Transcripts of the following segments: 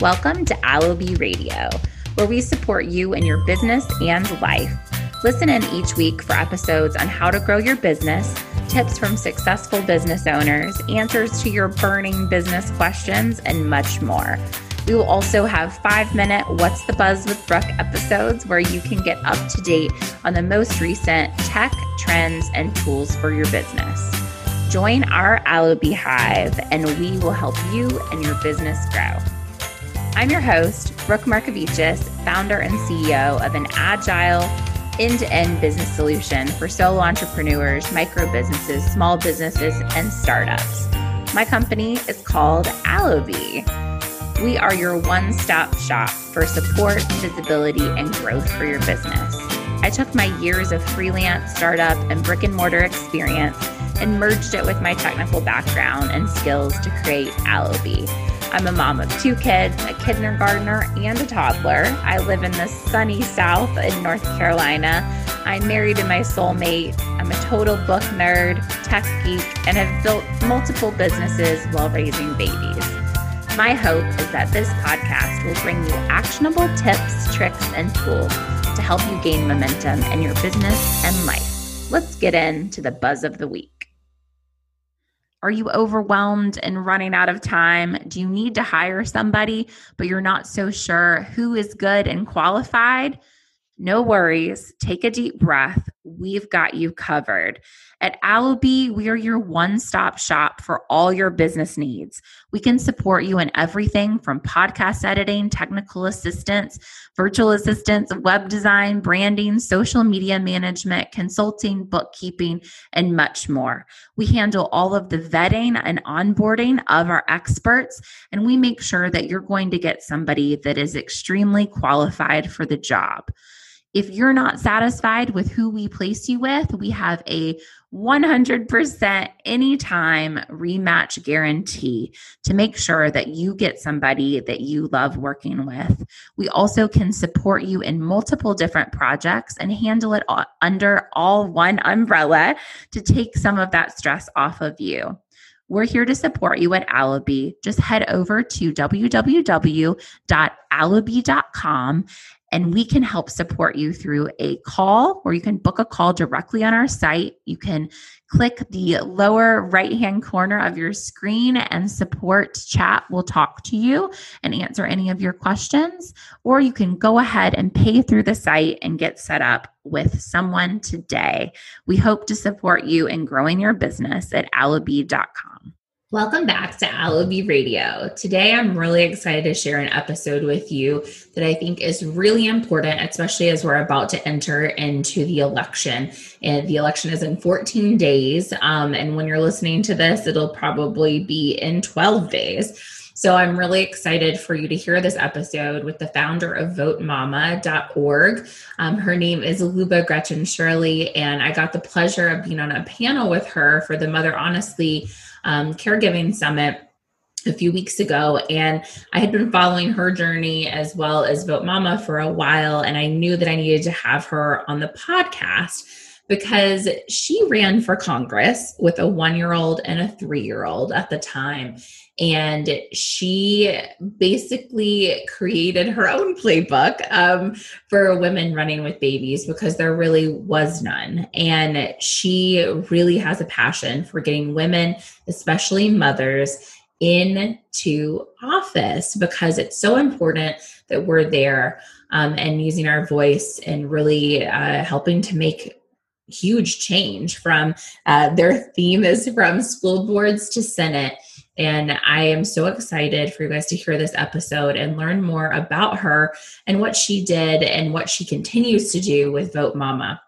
Welcome to Aloe Radio, where we support you in your business and life. Listen in each week for episodes on how to grow your business, tips from successful business owners, answers to your burning business questions, and much more. We will also have five minute What's the Buzz with Brooke episodes where you can get up to date on the most recent tech, trends, and tools for your business. Join our Aloe Hive, and we will help you and your business grow. I'm your host, Brooke Markovicis, founder and CEO of an agile, end to end business solution for solo entrepreneurs, micro businesses, small businesses, and startups. My company is called Aloe We are your one stop shop for support, visibility, and growth for your business. I took my years of freelance, startup, and brick and mortar experience and merged it with my technical background and skills to create Aloe I'm a mom of two kids, a kindergartner, and a toddler. I live in the sunny South in North Carolina. I'm married to my soulmate. I'm a total book nerd, tech geek, and have built multiple businesses while raising babies. My hope is that this podcast will bring you actionable tips, tricks, and tools to help you gain momentum in your business and life. Let's get into the buzz of the week. Are you overwhelmed and running out of time? Do you need to hire somebody, but you're not so sure who is good and qualified? No worries. Take a deep breath. We've got you covered. At Aloe we are your one stop shop for all your business needs. We can support you in everything from podcast editing, technical assistance, virtual assistants, web design, branding, social media management, consulting, bookkeeping, and much more. We handle all of the vetting and onboarding of our experts, and we make sure that you're going to get somebody that is extremely qualified for the job. If you're not satisfied with who we place you with, we have a 100% anytime rematch guarantee to make sure that you get somebody that you love working with. We also can support you in multiple different projects and handle it under all one umbrella to take some of that stress off of you. We're here to support you at Aloe. Just head over to www.aloe.com and we can help support you through a call or you can book a call directly on our site. You can click the lower right hand corner of your screen and support chat will talk to you and answer any of your questions. Or you can go ahead and pay through the site and get set up with someone today. We hope to support you in growing your business at aloe.com. Welcome back to Aloe Radio. Today, I'm really excited to share an episode with you that I think is really important, especially as we're about to enter into the election. And the election is in 14 days. Um, and when you're listening to this, it'll probably be in 12 days. So I'm really excited for you to hear this episode with the founder of votemama.org. Um, her name is Luba Grechen Shirley, and I got the pleasure of being on a panel with her for the Mother Honestly um, caregiving summit a few weeks ago and I had been following her journey as well as Vote Mama for a while and I knew that I needed to have her on the podcast because she ran for Congress with a 1-year-old and a 3-year-old at the time and she basically created her own playbook um, for women running with babies because there really was none. And she really has a passion for getting women, especially mothers, into office because it's so important that we're there um, and using our voice and really uh, helping to make huge change from uh, their theme is from school boards to senate and I am so excited for you guys to hear this episode and learn more about her and what she did and what she continues to do with Vote Mama.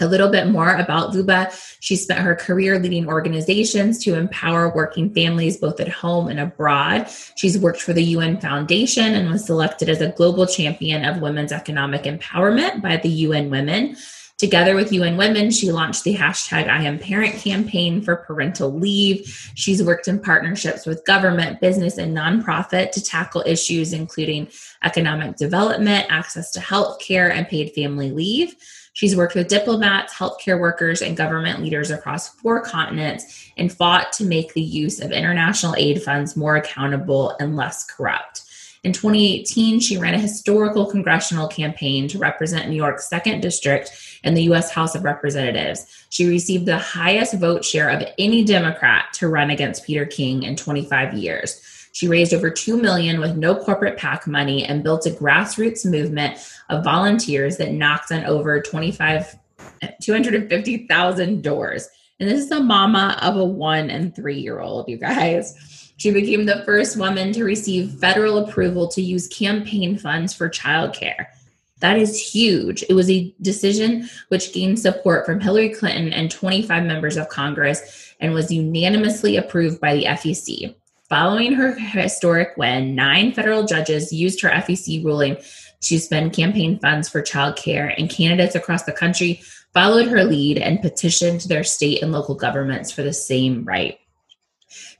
A little bit more about Luba. She spent her career leading organizations to empower working families both at home and abroad. She's worked for the UN Foundation and was selected as a global champion of women's economic empowerment by the UN Women. Together with UN Women, she launched the hashtag I Am Parent campaign for parental leave. She's worked in partnerships with government, business, and nonprofit to tackle issues including economic development, access to health care, and paid family leave. She's worked with diplomats, healthcare workers, and government leaders across four continents and fought to make the use of international aid funds more accountable and less corrupt. In 2018, she ran a historical congressional campaign to represent New York's second district in the U.S. House of Representatives. She received the highest vote share of any Democrat to run against Peter King in 25 years. She raised over 2 million with no corporate PAC money and built a grassroots movement of volunteers that knocked on over 25 250,000 doors. And this is a mama of a 1 and 3 year old, you guys. She became the first woman to receive federal approval to use campaign funds for childcare. That is huge. It was a decision which gained support from Hillary Clinton and 25 members of Congress and was unanimously approved by the FEC. Following her historic win, nine federal judges used her FEC ruling to spend campaign funds for childcare, and candidates across the country followed her lead and petitioned their state and local governments for the same right.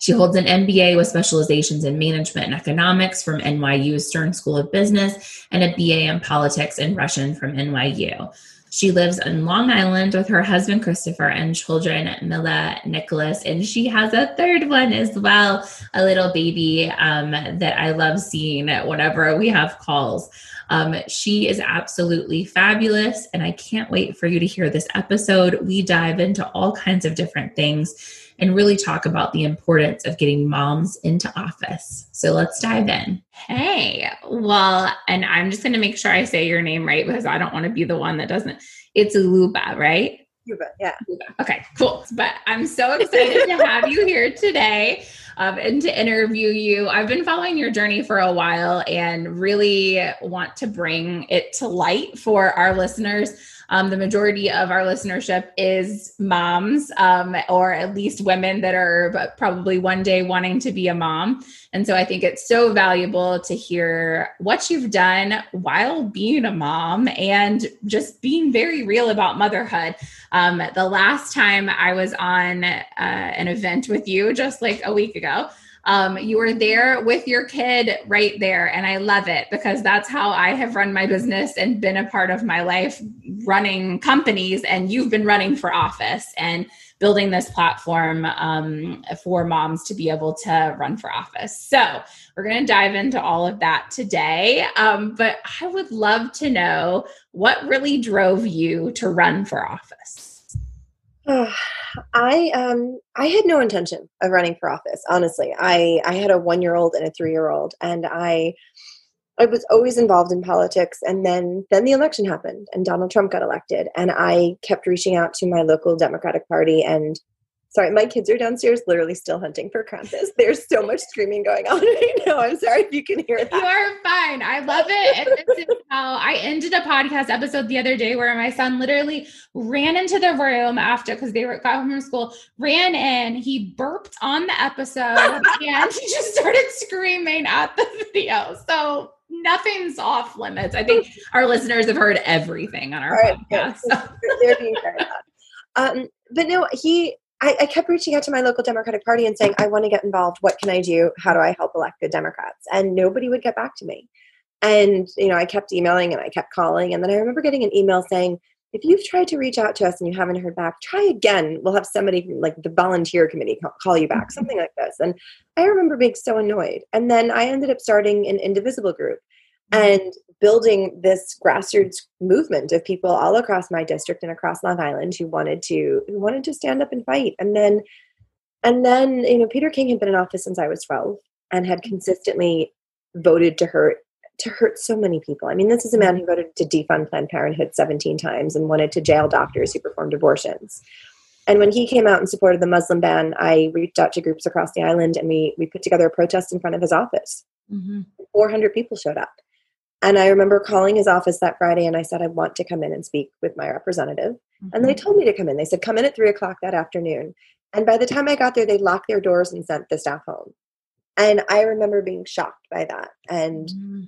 She holds an MBA with specializations in management and economics from NYU Stern School of Business and a BA in politics and Russian from NYU. She lives in Long Island with her husband Christopher and children Mila, Nicholas, and she has a third one as well, a little baby um, that I love seeing whenever we have calls. Um, she is absolutely fabulous, and I can't wait for you to hear this episode. We dive into all kinds of different things and really talk about the importance of getting moms into office. So let's dive in. Hey, well, and I'm just going to make sure I say your name right because I don't want to be the one that doesn't. It's Luba, right? Luba, yeah. Okay, cool. But I'm so excited to have you here today um, and to interview you. I've been following your journey for a while and really want to bring it to light for our listeners. Um, the majority of our listenership is moms, um, or at least women that are probably one day wanting to be a mom. And so I think it's so valuable to hear what you've done while being a mom and just being very real about motherhood. Um, the last time I was on uh, an event with you, just like a week ago, um, you were there with your kid right there. And I love it because that's how I have run my business and been a part of my life running companies. And you've been running for office and building this platform um, for moms to be able to run for office. So we're going to dive into all of that today. Um, but I would love to know what really drove you to run for office. I um I had no intention of running for office. Honestly, I I had a one year old and a three year old, and I I was always involved in politics. And then then the election happened, and Donald Trump got elected, and I kept reaching out to my local Democratic Party and Sorry, my kids are downstairs literally still hunting for Krampus. There's so much screaming going on right now. I'm sorry if you can hear that. You are fine. I love it. And this is how I ended a podcast episode the other day where my son literally ran into the room after because they were got home from school, ran in, he burped on the episode, and he just started screaming at the video. So nothing's off limits. I think our listeners have heard everything on our right, podcast. So. They're being very loud. Um, but no, he I, I, kept reaching out to my local Democratic Party and saying, I want to get involved. What can I do? How do I help elect good Democrats? And nobody would get back to me. And, you know, I kept emailing and I kept calling. And then I remember getting an email saying, if you've tried to reach out to us and you haven't heard back, try again. We'll have somebody like the volunteer committee call you back, something like this. And I remember being so annoyed. And then I ended up starting an Indivisible group mm-hmm. and building this grassroots movement of people all across my district and across Long Island who wanted to who wanted to stand up and fight. And then and then you know Peter King had been in office since I was 12 and had consistently voted to hurt to hurt so many people. I mean, this is a man who voted to defund Planned Parenthood 17 times and wanted to jail doctors who performed abortions. And when he came out in support of the Muslim ban, I reached out to groups across the island and we we put together a protest in front of his office. Mm-hmm. 400 people showed up. And I remember calling his office that Friday and I said, I want to come in and speak with my representative. Mm-hmm. And they mm-hmm. told me to come in. They said, come in at three o'clock that afternoon. And by the time I got there, they locked their doors and sent the staff home. And I remember being shocked by that. And mm-hmm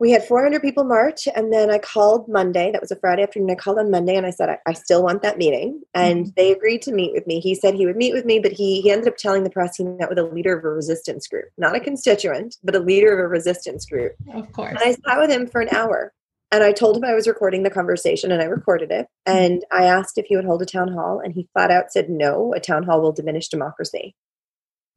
we had 400 people march and then i called monday that was a friday afternoon i called on monday and i said i, I still want that meeting. And mm-hmm. they agreed to meet with me. He said he would meet with me but he, he ended up telling the press he met with a leader of a resistance group not a constituent but a leader of a resistance group. Of course. And i sat with him for an hour and i told him i was recording the conversation and i recorded it mm-hmm. and i asked if he would hold a town hall and he flat out said no a town hall will diminish democracy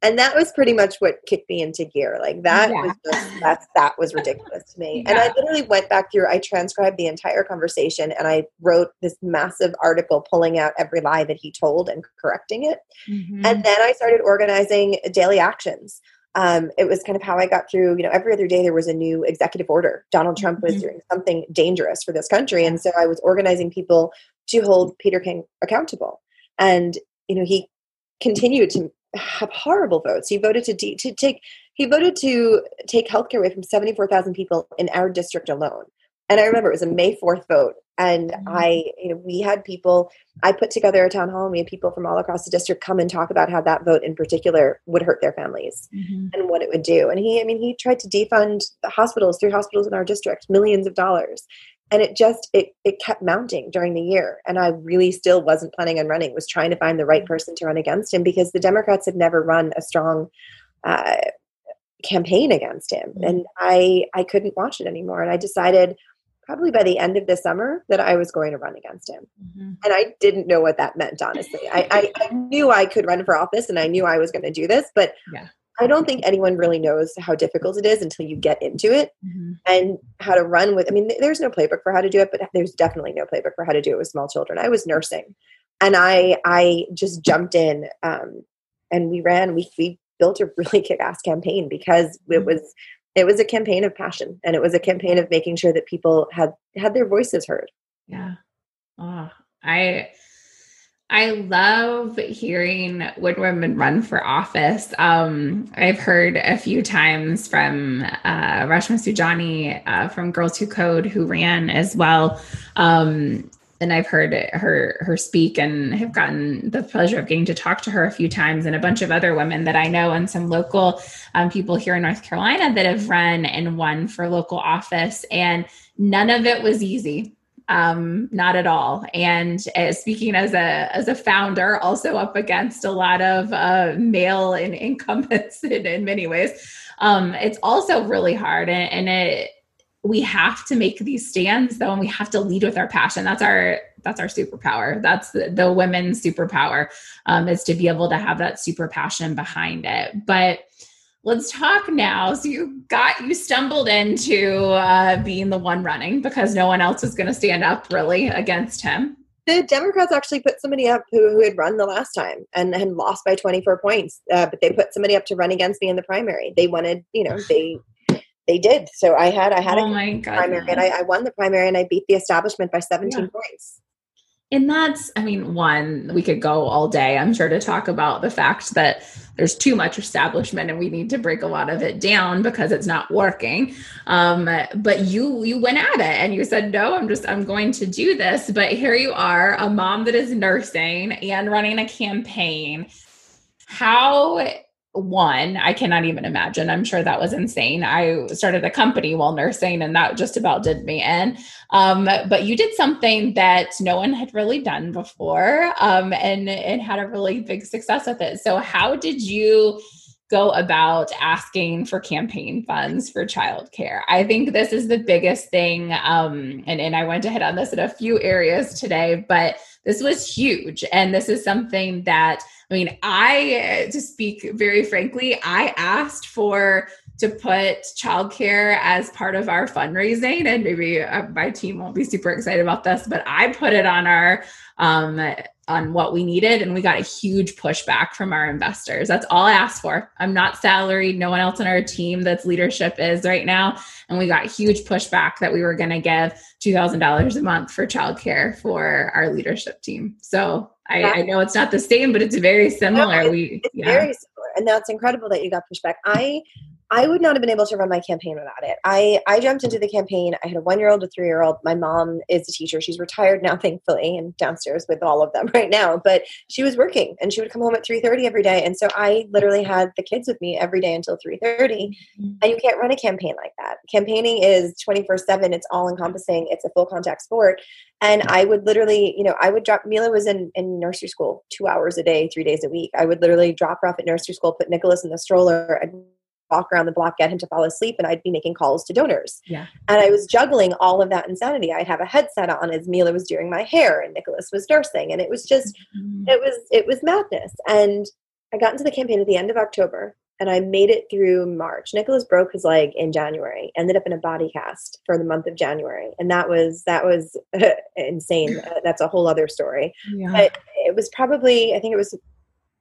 and that was pretty much what kicked me into gear like that yeah. was just that's that was ridiculous to me yeah. and i literally went back through i transcribed the entire conversation and i wrote this massive article pulling out every lie that he told and correcting it mm-hmm. and then i started organizing daily actions um, it was kind of how I got through. You know, every other day there was a new executive order. Donald Trump was mm-hmm. doing something dangerous for this country, and so I was organizing people to hold Peter King accountable. And you know, he continued to have horrible votes. He voted to de- to take he voted to take healthcare away from seventy four thousand people in our district alone. And I remember it was a May fourth vote, and mm-hmm. I you know we had people. I put together a town hall, and we had people from all across the district come and talk about how that vote in particular would hurt their families mm-hmm. and what it would do. And he, I mean, he tried to defund the hospitals, three hospitals in our district, millions of dollars and it just it it kept mounting during the year and i really still wasn't planning on running was trying to find the right mm-hmm. person to run against him because the democrats had never run a strong uh, campaign against him mm-hmm. and i i couldn't watch it anymore and i decided probably by the end of the summer that i was going to run against him mm-hmm. and i didn't know what that meant honestly I, I, I knew i could run for office and i knew i was going to do this but yeah. I don't think anyone really knows how difficult it is until you get into it mm-hmm. and how to run with. I mean, there's no playbook for how to do it, but there's definitely no playbook for how to do it with small children. I was nursing, and I I just jumped in, um, and we ran. We we built a really kick-ass campaign because it mm-hmm. was it was a campaign of passion, and it was a campaign of making sure that people had had their voices heard. Yeah. Oh, I I love hearing when women run for office. Um, I've heard a few times from uh, Reshma Saujani uh, from Girls Who Code, who ran as well. Um, and I've heard her her speak and have gotten the pleasure of getting to talk to her a few times, and a bunch of other women that I know, and some local um, people here in North Carolina that have run and won for local office, and none of it was easy um, not at all. And uh, speaking as a as a founder, also up against a lot of uh, male in, incumbents in, in many ways, um, it's also really hard. And, and it we have to make these stands though, and we have to lead with our passion. That's our that's our superpower. That's the, the women's superpower um, is to be able to have that super passion behind it. But let's talk now. So you got you stumbled into uh, being the one running because no one else was going to stand up really against him. The Democrats actually put somebody up who, who had run the last time and had lost by 24 points, uh, but they put somebody up to run against me in the primary. They wanted, you know, they they did. So I had I had oh a primary and I, I, won the primary and I beat the establishment by 17 yeah. points. And that's, I mean, one, we could go all day, I'm sure, to talk about the fact that there's too much establishment and we need to break a lot of it down because it's not working. Um, but you you went at it and you said, no, I'm just I'm going to do this. But here you are, a mom that is nursing and running a campaign. How one i cannot even imagine. I'm sure that was insane. I started a company while nursing and that just about did me in um, but you did something that no one had really done before um, and it had a really big success with it. So how did you go about asking for campaign funds for childcare. I think this is the biggest thing. Um, and, and I went to hit on this in a few areas today, but this was huge. And this is something that, I mean, I, to speak very frankly, I asked for to put childcare as part of our fundraising. And maybe uh, my team won't be super excited about this, but I put it on our um, on what we needed and we got a huge pushback from our investors. That's all i asked for. I'm not salaried. No one else on our team that's leadership is right now. And we got huge pushback that we were going to give $2000 a month for childcare for our leadership team. So I, I, know it's not the same but it's very similar. No, we it's yeah. very similar and that's incredible that you got pushback. I I would not have been able to run my campaign without it. I, I jumped into the campaign. I had a one year old, a three year old. My mom is a teacher. She's retired now, thankfully, and downstairs with all of them right now. But she was working and she would come home at 3.30 every day. And so I literally had the kids with me every day until 3.30. Mm-hmm. And you can't run a campaign like that. Campaigning is 24 7. It's all encompassing. It's a full contact sport. And I would literally, you know, I would drop, Mila was in, in nursery school two hours a day, three days a week. I would literally drop her off at nursery school, put Nicholas in the stroller, I'd walk around the block, get him to fall asleep, and I'd be making calls to donors. Yeah. And I was juggling all of that insanity. I'd have a headset on as Mila was doing my hair and Nicholas was nursing. And it was just mm-hmm. it was it was madness. And I got into the campaign at the end of October and I made it through March. Nicholas broke his leg in January, ended up in a body cast for the month of January, and that was that was insane. Uh, that's a whole other story. Yeah. But it was probably I think it was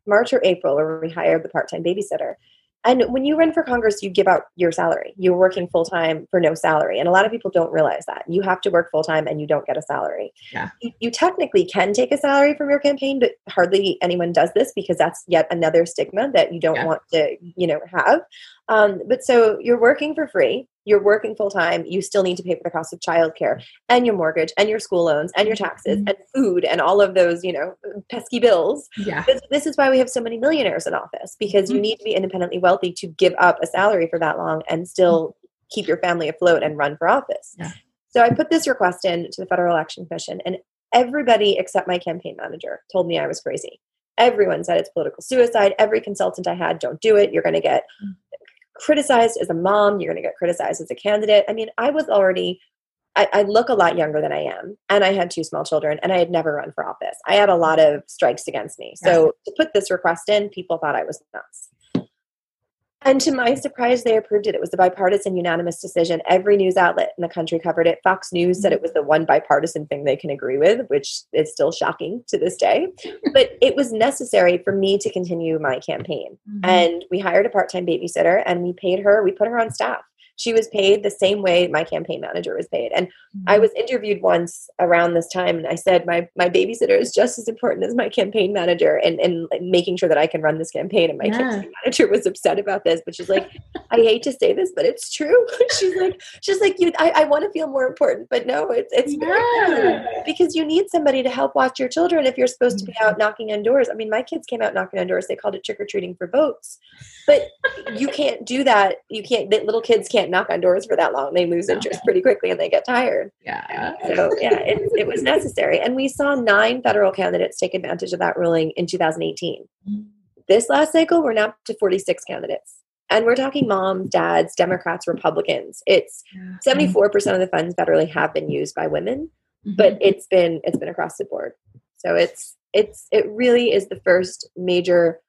March or April where we hired the part time babysitter, and when you run for Congress, you give out your salary. You're working full time for no salary. And a lot of people don't realize that. You have to work full time and you don't get a salary. Yeah. You, you, technically can take a salary from your campaign, but hardly anyone does this because that's yet another stigma that you don't yeah. want to, you know, have. Um, but so you're working for free you're working full time, you still need to pay for the cost of childcare and your mortgage and your school loans and your taxes mm-hmm. and food and all of those, you know, pesky bills. Yeah. This, this is why we have so many millionaires in office because mm-hmm. you need to be independently wealthy to give up a salary for that long and still mm-hmm. keep your family afloat and run for office. Yeah. So I put this request in to the Federal Election Commission and everybody except my campaign manager told me I was crazy. Everyone said it's political suicide. Every consultant I had, don't do it. You're going to get mm criticized as a mom, you're going to get criticized as a candidate. I mean, I was already, I, I, look a lot younger than I am, and I had two small children, and I had never run for office. I had a lot of strikes against me. So to put this request in, people thought I was nuts. And to my surprise, they approved it. It was a bipartisan, unanimous decision. Every news outlet in the country covered it. Fox News said it was the one bipartisan thing they can agree with, which is still shocking to this day. But it was necessary for me to continue my campaign. Mm-hmm. And we hired a part time babysitter and we paid her, we put her on staff she was paid the same way my campaign manager was paid. And mm-hmm. I was interviewed once around this time, and I said my my babysitter is just as important as my campaign manager, and and making sure that I can run this campaign. And my yeah. campaign manager was upset about this, but she's like, I hate to say this, but it's true. she's like, she's like, you, I, I want to feel more important, but no, it's it's yeah. because you need somebody to help watch your children if you're supposed to be out mm-hmm. knocking on doors. I mean, my kids came out knocking on doors. They called it trick or treating for votes, but you can't do that. You can't. Little kids can't can't knock on doors for that long. They lose interest pretty quickly and they get tired. Yeah. So yeah, it, it was necessary. And we saw nine federal candidates take advantage of that ruling in 2018. Mm-hmm. This last cycle, we're now up to 46 candidates. And we're talking moms, dads, Democrats, Republicans. It's 74% of the funds federally have been used by women, mm-hmm. but it's been it's been across the board. So it's it's it really is the first major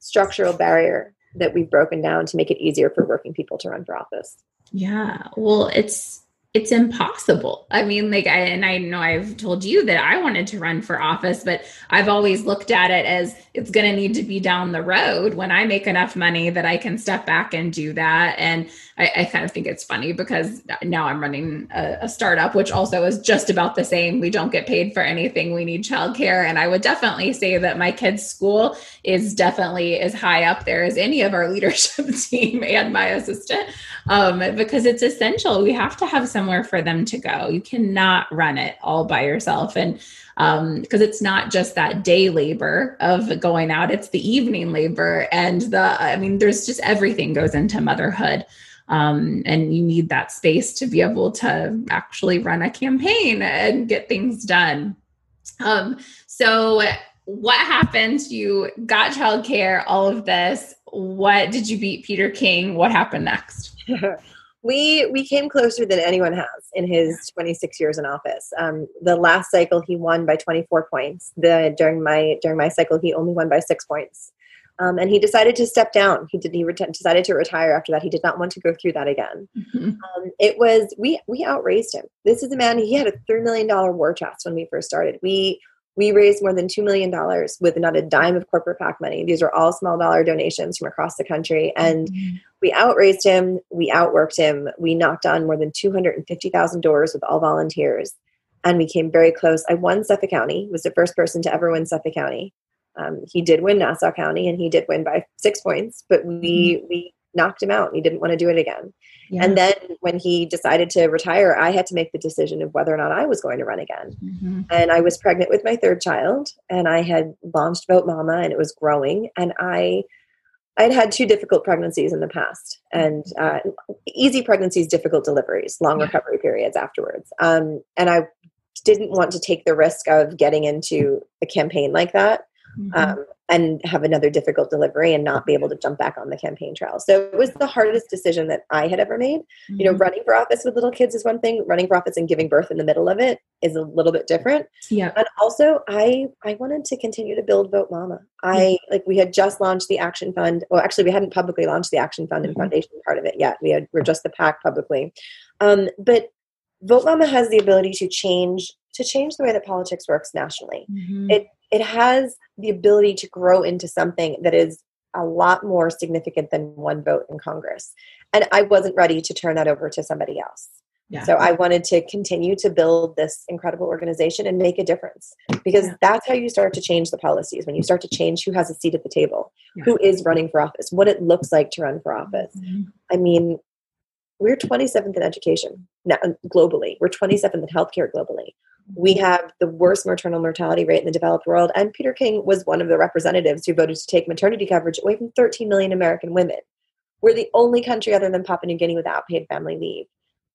structural barrier that we've broken down to make it easier for working people to run for office. Yeah. Well, it's it's impossible. I mean, like, I, and I know I've told you that I wanted to run for office, but I've always looked at it as it's going to need to be down the road when I make enough money that I can step back and do that. And I, I kind of think it's funny because now I'm running a, a, startup, which also is just about the same. We don't get paid for anything. We need childcare. And I would definitely say that my kids' school is definitely as high up there as any of our leadership team and my assistant um, because it's essential. We have to have somewhere for them to go. You cannot run it all by yourself. And because um, it's not just that day labor of going out, it's the evening labor. And the, I mean, there's just everything goes into motherhood. Um, and you need that space to be able to actually run a campaign and get things done. Um, so, what happened? You got childcare, all of this. What did you beat Peter King? What happened next? we we came closer than anyone has in his 26 years in office. Um, the last cycle he won by 24 points. The during my during my cycle he only won by six points, um, and he decided to step down. He did he re- decided to retire after that. He did not want to go through that again. Mm-hmm. Um, it was we we outraised him. This is a man. He had a three million dollar war chest when we first started. We we raised more than $2 million with not a dime of corporate PAC money. These are all small dollar donations from across the country. And mm-hmm. we outraised him, we outworked him, we knocked on more than 250,000 doors with all volunteers. And we came very close. I won Suffolk County, was the first person to ever win Suffolk County. Um, he did win Nassau County and he did win by six points, but we, mm-hmm. we knocked him out. He didn't want to do it again. Yeah. And then when he decided to retire, I had to make the decision of whether or not I was going to run again. Mm-hmm. And I was pregnant with my third child, and I had launched Vote Mama, and it was growing. And I, I'd had two difficult pregnancies in the past, and uh, easy pregnancies, difficult deliveries, long yeah. recovery periods afterwards. Um, and I didn't want to take the risk of getting into a campaign like that mm-hmm. um, and have another difficult delivery and not be able to jump back on the campaign trail. So it was the hardest decision that I had ever made. Mm-hmm. You know, mm-hmm. running for office with little kids is one thing, running for office and giving birth in the middle of it is a little bit different. Yeah. And also I I wanted to continue to build Vote Mama. I like we had just launched the Action Fund. Well, actually we hadn't publicly launched the Action Fund and mm-hmm. foundation part of it yet. We had we're just the PAC publicly. Um, but Vote Mama has the ability to change to change the way that politics works nationally. Mm-hmm. It it has the ability to grow into something that is a lot more significant than one vote in Congress. And I wasn't ready to turn that over to somebody else. Yeah. So I wanted to continue to build this incredible organization and make a difference because yeah. that's how you start to change the policies when you start to change who has a seat at the table, yeah. who is running for office, what it looks like to run for office. Mm-hmm. I mean, we're 27th in education now, globally. We're 27th in healthcare globally. We have the worst maternal mortality rate in the developed world. And Peter King was one of the representatives who voted to take maternity coverage away from 13 million American women. We're the only country other than Papua New Guinea without paid family leave.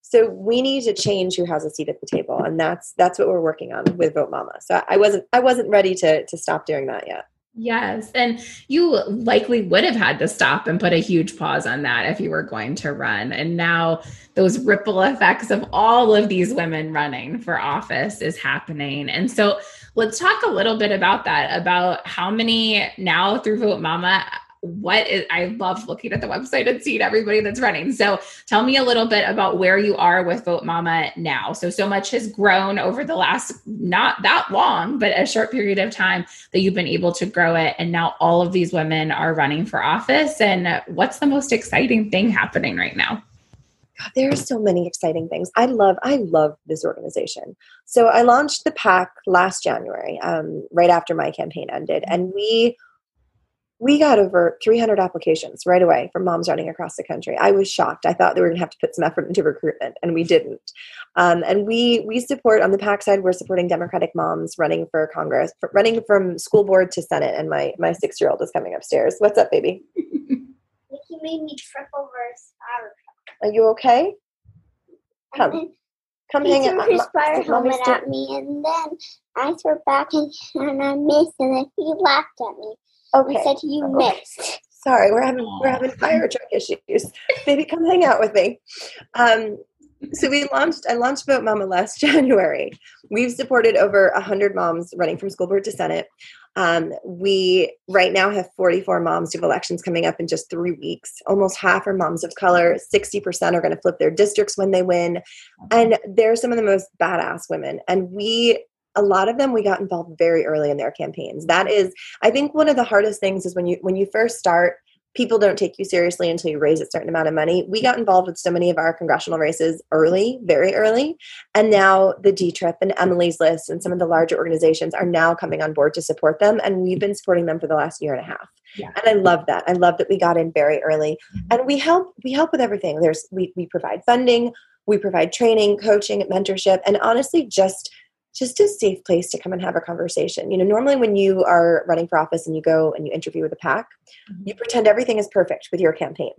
So we need to change who has a seat at the table, and that's that's what we're working on with Vote Mama. So I wasn't I wasn't ready to to stop doing that yet. Yes. And you likely would have had to stop and put a huge pause on that if you were going to run. And now those ripple effects of all of these women running for office is happening. And so let's talk a little bit about that about how many now through Vote Mama what is I love looking at the website and seeing everybody that's running. So tell me a little bit about where you are with Vote Mama now. So so much has grown over the last not that long, but a short period of time that you've been able to grow it and now all of these women are running for office and what's the most exciting thing happening right now? God, there are so many exciting things. I love, I love this organization. So I launched the PAC last January, um, right after my campaign ended, and we we got over 300 applications right away from moms running across the country. I was shocked. I thought they were going to have to put some effort into recruitment, and we didn't. Um, and we we support on the PAC side. We're supporting Democratic moms running for Congress, running from school board to Senate. And my my six year old is coming upstairs. What's up, baby? He made me trip over a Are you okay? Come. Come he hang out. He threw his fire helmet at me, and then I threw back, and, and I missed, and then he laughed at me. Okay. said you okay. missed. Sorry, we're having we're having fire truck issues. Maybe come hang out with me. Um, so we launched i launched vote mama last january we've supported over 100 moms running from school board to senate um, we right now have 44 moms who have elections coming up in just three weeks almost half are moms of color 60% are going to flip their districts when they win and they're some of the most badass women and we a lot of them we got involved very early in their campaigns. That is i think one of the hardest things is when you when you first start people don't take you seriously until you raise a certain amount of money. We got involved with so many of our congressional races early very early and now the d-trip and emily's list and some of the larger organizations are now coming on board to support them and we've been supporting them for the last year and a half. Yeah. and i love that. I love that we got in very early. Mm-hmm. and we help we help with everything. There's we, we provide funding we provide training coaching mentorship and honestly just just a safe place to come and have a conversation. You know, normally when you are running for office and you go and you interview with a PAC, mm-hmm. you pretend everything is perfect with your campaign.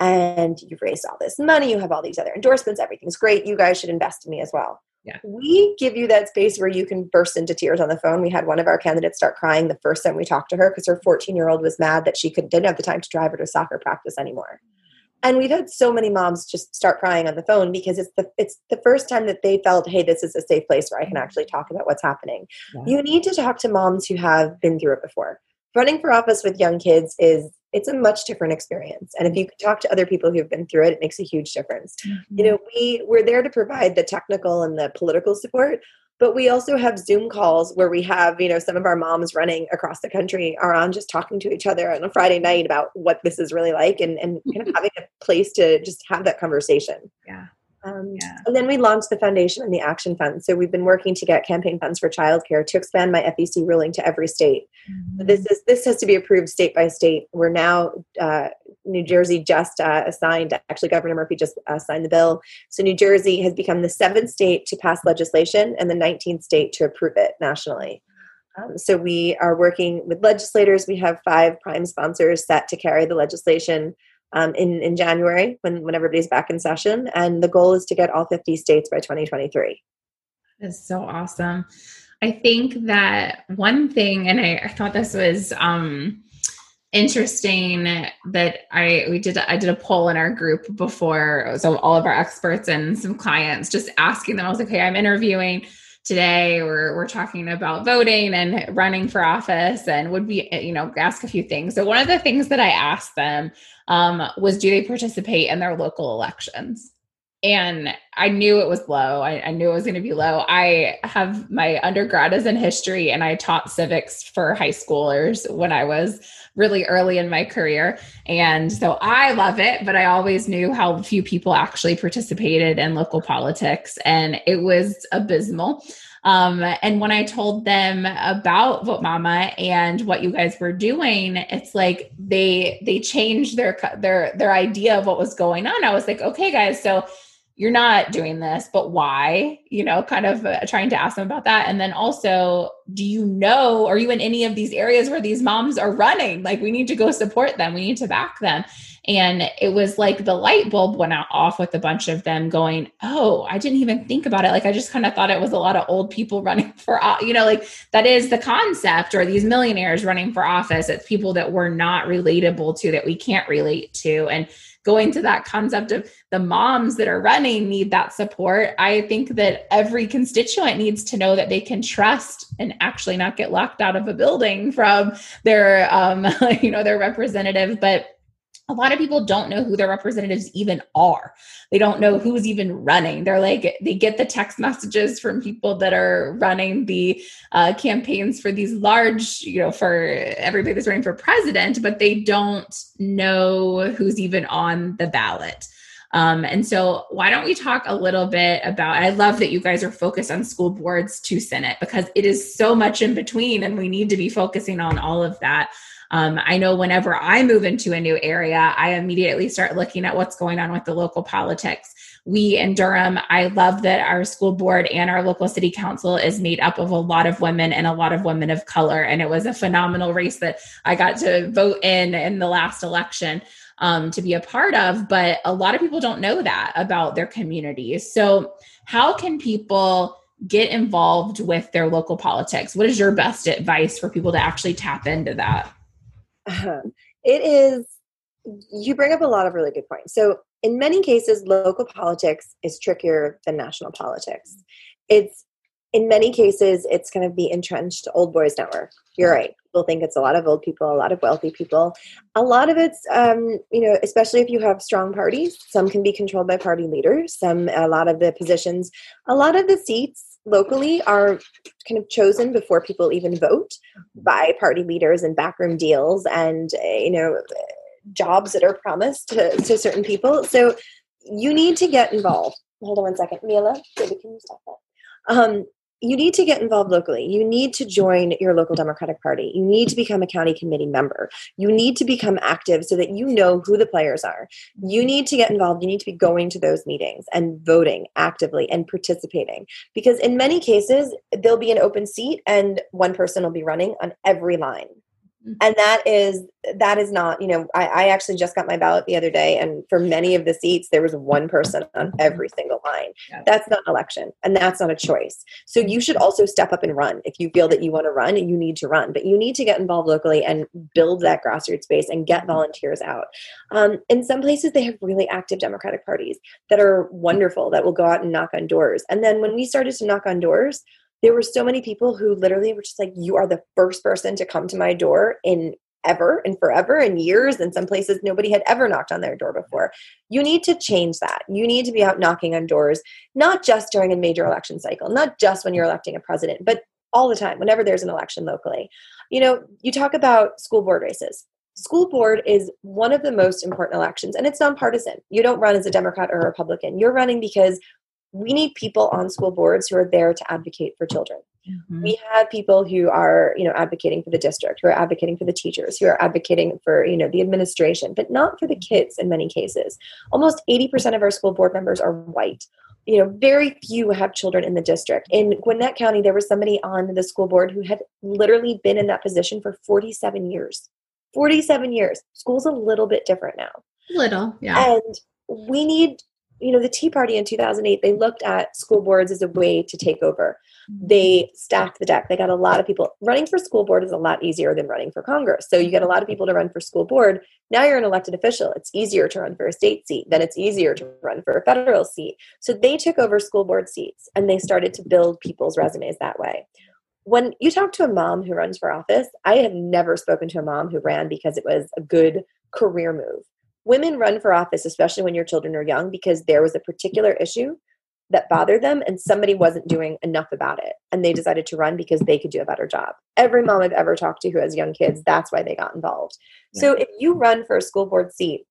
And you've raised all this money, you have all these other endorsements, everything's great. You guys should invest in me as well. Yeah. We give you that space where you can burst into tears on the phone. We had one of our candidates start crying the first time we talked to her because her 14 year old was mad that she could, didn't have the time to drive her to soccer practice anymore. And we've had so many moms just start crying on the phone because it's the it's the first time that they felt, hey, this is a safe place where I can actually talk about what's happening. Yeah. You need to talk to moms who have been through it before. Running for office with young kids is it's a much different experience. And if you can talk to other people who've been through it, it makes a huge difference. Mm-hmm. You know, we we're there to provide the technical and the political support, but we also have zoom calls where we have you know some of our moms running across the country are on just talking to each other on a friday night about what this is really like and, and kind of having a place to just have that conversation. Yeah um, yeah. And then we launched the foundation and the action fund. So we've been working to get campaign funds for childcare to expand my FEC ruling to every state. Mm-hmm. This is this has to be approved state by state. We're now uh, New Jersey just uh, assigned. Actually, Governor Murphy just uh, signed the bill. So New Jersey has become the seventh state to pass legislation and the 19th state to approve it nationally. Um, so we are working with legislators. We have five prime sponsors set to carry the legislation um, in, in January when, when everybody's back in session. And the goal is to get all 50 states by 2023. That's so awesome. I think that one thing, and I, I thought this was um, interesting that I we did I did a poll in our group before, so all of our experts and some clients, just asking them. I was like, "Hey, I'm interviewing." Today. We're, we're talking about voting and running for office and would be you know ask a few things. So one of the things that i asked them um, was do they participate in their local elections and I knew it was low. I, I knew it was going to be low. I have my undergrad is in history, and I taught civics for high schoolers when I was really early in my career. And so I love it, but I always knew how few people actually participated in local politics, and it was abysmal. Um, and when I told them about Vote Mama and what you guys were doing, it's like they they changed their their their idea of what was going on. I was like, okay, guys, so you're not doing this, but why? You know, kind of uh, trying to ask them about that. And then also, do you know, are you in any of these areas where these moms are running? Like, we need to go support them, we need to back them. And it was like the light bulb went out off with a bunch of them going, Oh, I didn't even think about it. Like, I just kind of thought it was a lot of old people running for, you know, like that is the concept, or these millionaires running for office. It's people that we're not relatable to, that we can't relate to. And going to that concept of the moms that are running need that support. I think that every constituent needs to know that they can trust and actually not get locked out of a building from their, um, you know, their representative. But a lot of people don't know who their representatives even are. They don't know who's even running. They're like, they get the text messages from people that are running the uh, campaigns for these large, you know, for everybody that's running for president, but they don't know who's even on the ballot. Um, and so, why don't we talk a little bit about? I love that you guys are focused on school boards to Senate because it is so much in between, and we need to be focusing on all of that. Um, I know whenever I move into a new area, I immediately start looking at what's going on with the local politics. We in Durham, I love that our school board and our local city council is made up of a lot of women and a lot of women of color. And it was a phenomenal race that I got to vote in in the last election um, to be a part of. But a lot of people don't know that about their communities. So, how can people? get involved with their local politics what is your best advice for people to actually tap into that um, it is, you bring up a lot of really good points. So, in many cases, local politics is trickier than national politics. It's, in many cases, it's kind of the entrenched old boys network. You're right. People think it's a lot of old people, a lot of wealthy people. A lot of it's, um, you know, especially if you have strong parties, some can be controlled by party leaders. Some, a lot of the positions, a lot of the seats locally are kind of chosen before people even vote by party leaders and backroom deals and eh, you know jobs that are promised to, to certain people. So you need to get involved. Hold on one second. Mila baby can you stop that? Um, you need to get involved locally. You need to join your local Democratic Party. You need to become a county committee member. You need to become active so that you know who the players are. You need to get involved. You need to be going to those meetings and voting actively and participating. Because in many cases, there'll be an open seat and one person will be running on every line. And that is that is not you know I, I, actually just got my ballot the other day and for many of the seats there was one person on every single line. Yeah. that's not an election and that's not a choice. So you should also step up and run if you feel that you want to run you need to run but you need to get involved locally and build that grassroots base and get volunteers out. Um, in some places they have really active democratic parties that are wonderful that will go out and knock on doors. And then when we started to knock on doors there were so many people who literally were just like, you are the first person to come to my door in ever and forever and years. In some places, nobody had ever knocked on their door before. You need to change that. You need to be out knocking on doors, not just during a major election cycle, not just when you're electing a president, but all the time, whenever there's an election locally. You know, you talk about school board races. School board is one of the most important elections, and it's nonpartisan. You don't run as a Democrat or a Republican. You're running because we need people on school boards who are there to advocate for children. Mm-hmm. We have people who are, you know, advocating for the district, who are advocating for the teachers, who are advocating for, you know, the administration, but not for the kids in many cases. Almost 80% of our school board members are white. You know, very few have children in the district. In Gwinnett County, there was somebody on the school board who had literally been in that position for 47 years. 47 years. School's a little bit different now. Little, yeah. And we need you know, the Tea Party in 2008, they looked at school boards as a way to take over. Mm-hmm. They stacked the deck. They got a lot of people. Running for school board is a lot easier than running for Congress. So you get a lot of people to run for school board. Now you're an elected official. It's easier to run for a state seat. Then it's easier to run for a federal seat. So they took over school board seats and they started to build people's resumes that way when you talk to a mom who runs for office, I have never spoken to a mom who ran because it was a good career move women run for office, especially when your children are young, because there was a particular issue that bothered them and somebody wasn't doing enough about it. And they decided to run because they could do a better job. Every mom I've ever talked to who has young kids, that's why they got involved. Yeah. So if you run for a school board seat,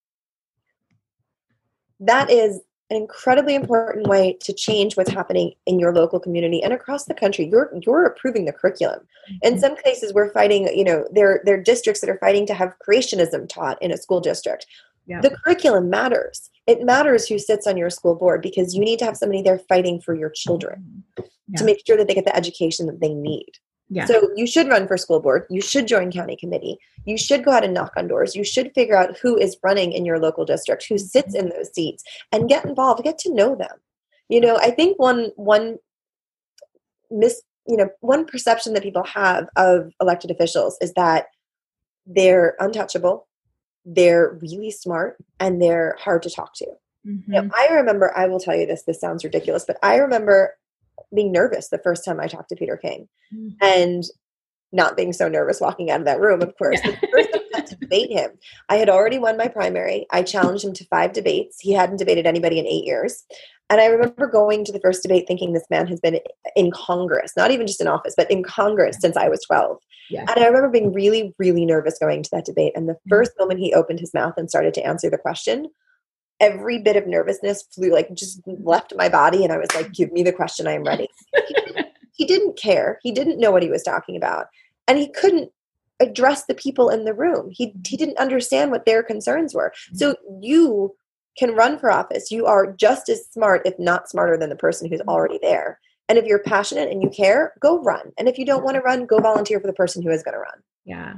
that is an incredibly important way to change what's happening in your local community and across the country. You're you're approving the curriculum. In mm-hmm. some cases, we're fighting. You know, there there are districts that are fighting to have creationism taught in a school district. Yeah. The curriculum matters. It matters who sits on your school board because you need to have somebody there fighting for your children mm-hmm. yeah. to make sure that they get the education that they need. Yeah. So you should run for school board. You should join county committee. You should go out and knock on doors. You should figure out who is running in your local district, who sits mm-hmm. in those seats, and get involved. Get to know them. You know, I think one one mis you know one perception that people have of elected officials is that they're untouchable they're really smart and they're hard to talk to. Mm-hmm. Now, I remember, I will tell you this, this sounds ridiculous, but I remember being nervous the first time I talked to Peter King mm-hmm. and not being so nervous walking out of that room, of course. Yeah. The first time I to debate him, I had already won my primary. I challenged him to five debates. He hadn't debated anybody in eight years. And I remember going to the first debate thinking this man has been in Congress, not even just in office, but in Congress since I was 12. Yeah. And I remember being really, really nervous going to that debate. And the 1st mm-hmm. moment he opened his mouth and started to answer the question, every bit of nervousness flew like just left my body. And I was like, give me the question. I am ready. he, didn't, he didn't care. He didn't know what he was talking about. And he couldn't address the people in the room. He, he didn't understand what their concerns were. Mm-hmm. So you can run for office. You are just as smart, if not smarter, than the person who's mm-hmm. already there. And if you're passionate and you care, go run. And if you don't want to run, go volunteer for the person who is going to run. Yeah.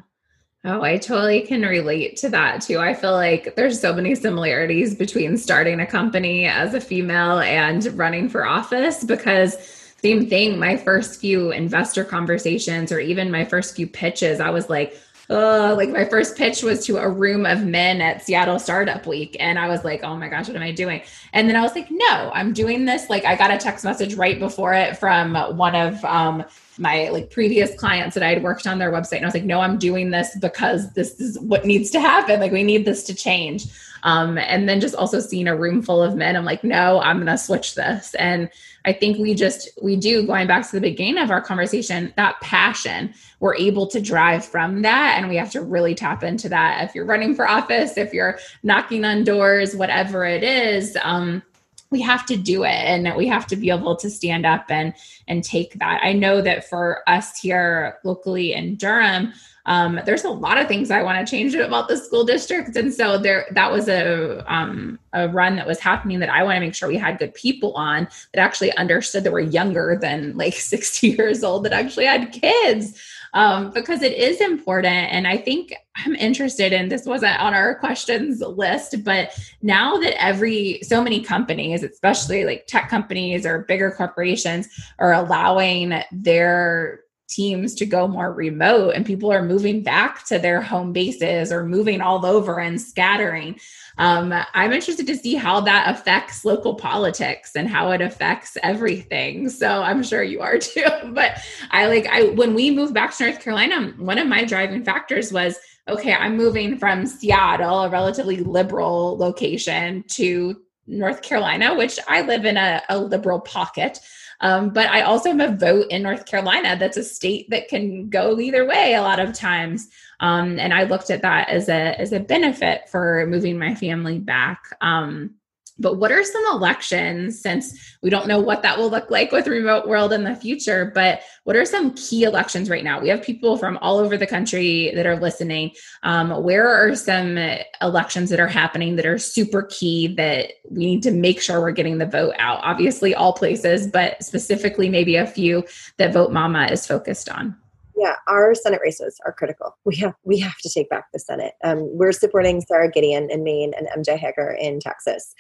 Oh, I totally can relate to that too. I feel like there's so many similarities between starting a company as a female and running for office because same thing, my first few investor conversations or even my first few pitches, I was like, uh, like my first pitch was to a room of men at Seattle Startup Week. And I was like, oh my gosh, what am I doing? And then I was like, no, I'm doing this. Like I got a text message right before it from one of um, my like previous clients that I had worked on their website. And I was like, no, I'm doing this because this is what needs to happen. Like we need this to change. Um, and then just also seeing a room full of men, I'm like, no, I'm going to switch this. And I think we just, we do, going back to the beginning of our conversation, that passion, we're able to drive from that. And we have to really tap into that. If you're running for office, if you're knocking on doors, whatever it is, um, we have to do it and we have to be able to stand up and and take that i know that for us here locally in durham um, there's a lot of things I want to change about the school district. And so there, that was a, um, a run that was happening that I want to make sure we had good people on that actually understood that we're younger than like 60 years old, that actually had kids. Um, because it is important. And I think I'm interested in this wasn't on our questions list, but now that every so many companies, especially like tech companies or bigger corporations, are allowing their teams to go more remote and people are moving back to their home bases or moving all over and scattering. Um, I'm interested to see how that affects local politics and how it affects everything. So I'm sure you are too. But I like I when we moved back to North Carolina, one of my driving factors was okay, I'm moving from Seattle, a relatively liberal location, to North Carolina, which I live in a, a liberal pocket. Um, but I also have a vote in North Carolina. That's a state that can go either way a lot of times. Um, and I looked at that as a as a benefit for moving my family back. Um, but what are some elections since we don't know what that will look like with remote world in the future but what are some key elections right now? We have people from all over the country that are listening. Um, where are some elections that are happening that are super key that we need to make sure we're getting the vote out? Obviously all places but specifically maybe a few that vote mama is focused on. Yeah, our Senate races are critical. We have we have to take back the Senate. Um, we're supporting Sarah Gideon in Maine and MJ Hegar in Texas